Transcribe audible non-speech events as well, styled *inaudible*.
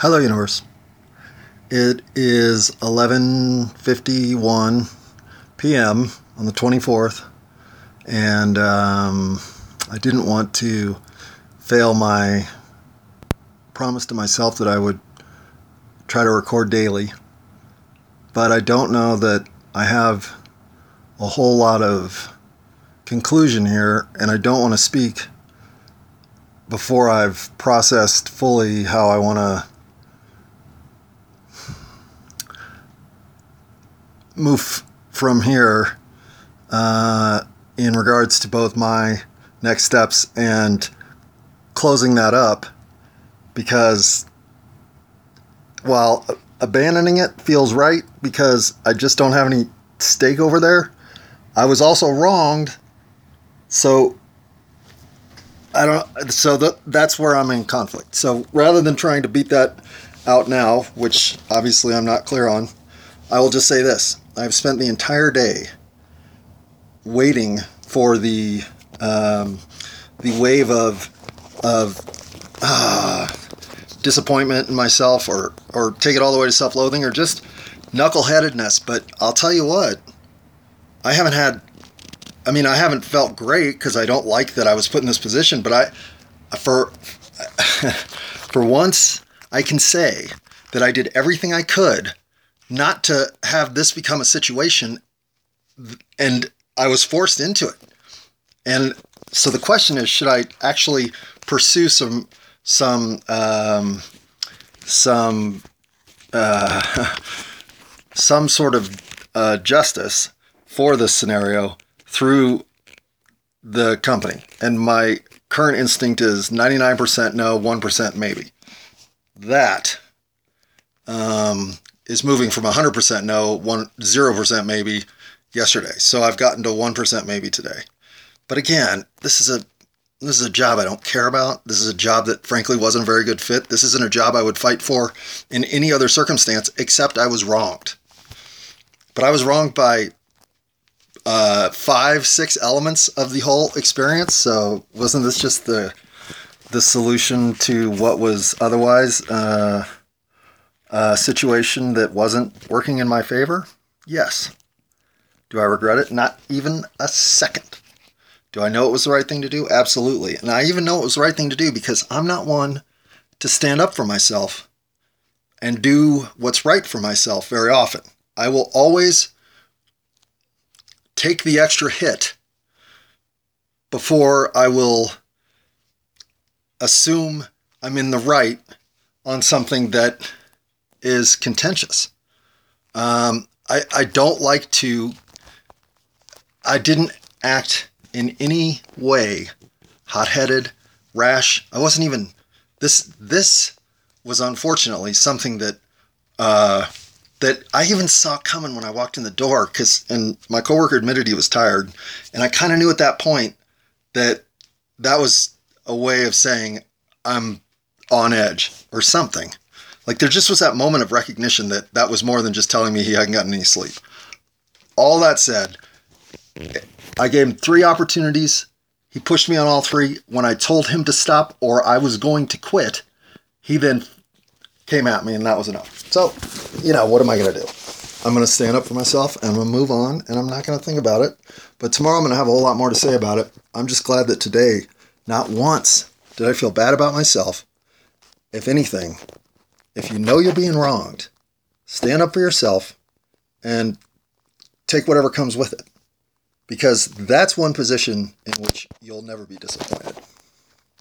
Hello, universe. It is 11:51 p.m. on the 24th, and um, I didn't want to fail my promise to myself that I would try to record daily. But I don't know that I have a whole lot of conclusion here, and I don't want to speak before I've processed fully how I want to move from here uh, in regards to both my next steps and closing that up because while abandoning it feels right because I just don't have any stake over there, I was also wronged. So I don't so that that's where I'm in conflict. So rather than trying to beat that out now, which obviously I'm not clear on, I will just say this. I've spent the entire day waiting for the um, the wave of of uh, disappointment in myself, or or take it all the way to self-loathing, or just knuckleheadedness. But I'll tell you what, I haven't had. I mean, I haven't felt great because I don't like that I was put in this position. But I, for *laughs* for once, I can say that I did everything I could not to have this become a situation and I was forced into it. And so the question is should I actually pursue some some um, some uh, *laughs* some sort of uh, justice for this scenario through the company? And my current instinct is 99% no, 1% maybe. That um, is moving from 100% no, one, 0% maybe yesterday. So I've gotten to 1% maybe today. But again, this is a this is a job I don't care about. This is a job that frankly wasn't a very good fit. This isn't a job I would fight for in any other circumstance except I was wronged. But I was wronged by uh, five, six elements of the whole experience. So wasn't this just the the solution to what was otherwise uh, a situation that wasn't working in my favor? Yes. Do I regret it? Not even a second. Do I know it was the right thing to do? Absolutely. And I even know it was the right thing to do because I'm not one to stand up for myself and do what's right for myself very often. I will always take the extra hit before I will assume I'm in the right on something that is contentious. Um, I, I don't like to, I didn't act in any way hot headed, rash. I wasn't even, this, this was unfortunately something that, uh, that I even saw coming when I walked in the door because, and my coworker admitted he was tired. And I kind of knew at that point that that was a way of saying I'm on edge or something. Like there just was that moment of recognition that that was more than just telling me he hadn't gotten any sleep. All that said, I gave him three opportunities. He pushed me on all three. When I told him to stop or I was going to quit, he then came at me and that was enough. So, you know, what am I going to do? I'm going to stand up for myself and I'm going to move on and I'm not going to think about it. But tomorrow I'm going to have a whole lot more to say about it. I'm just glad that today, not once did I feel bad about myself. If anything, if you know you're being wronged, stand up for yourself and take whatever comes with it. Because that's one position in which you'll never be disappointed.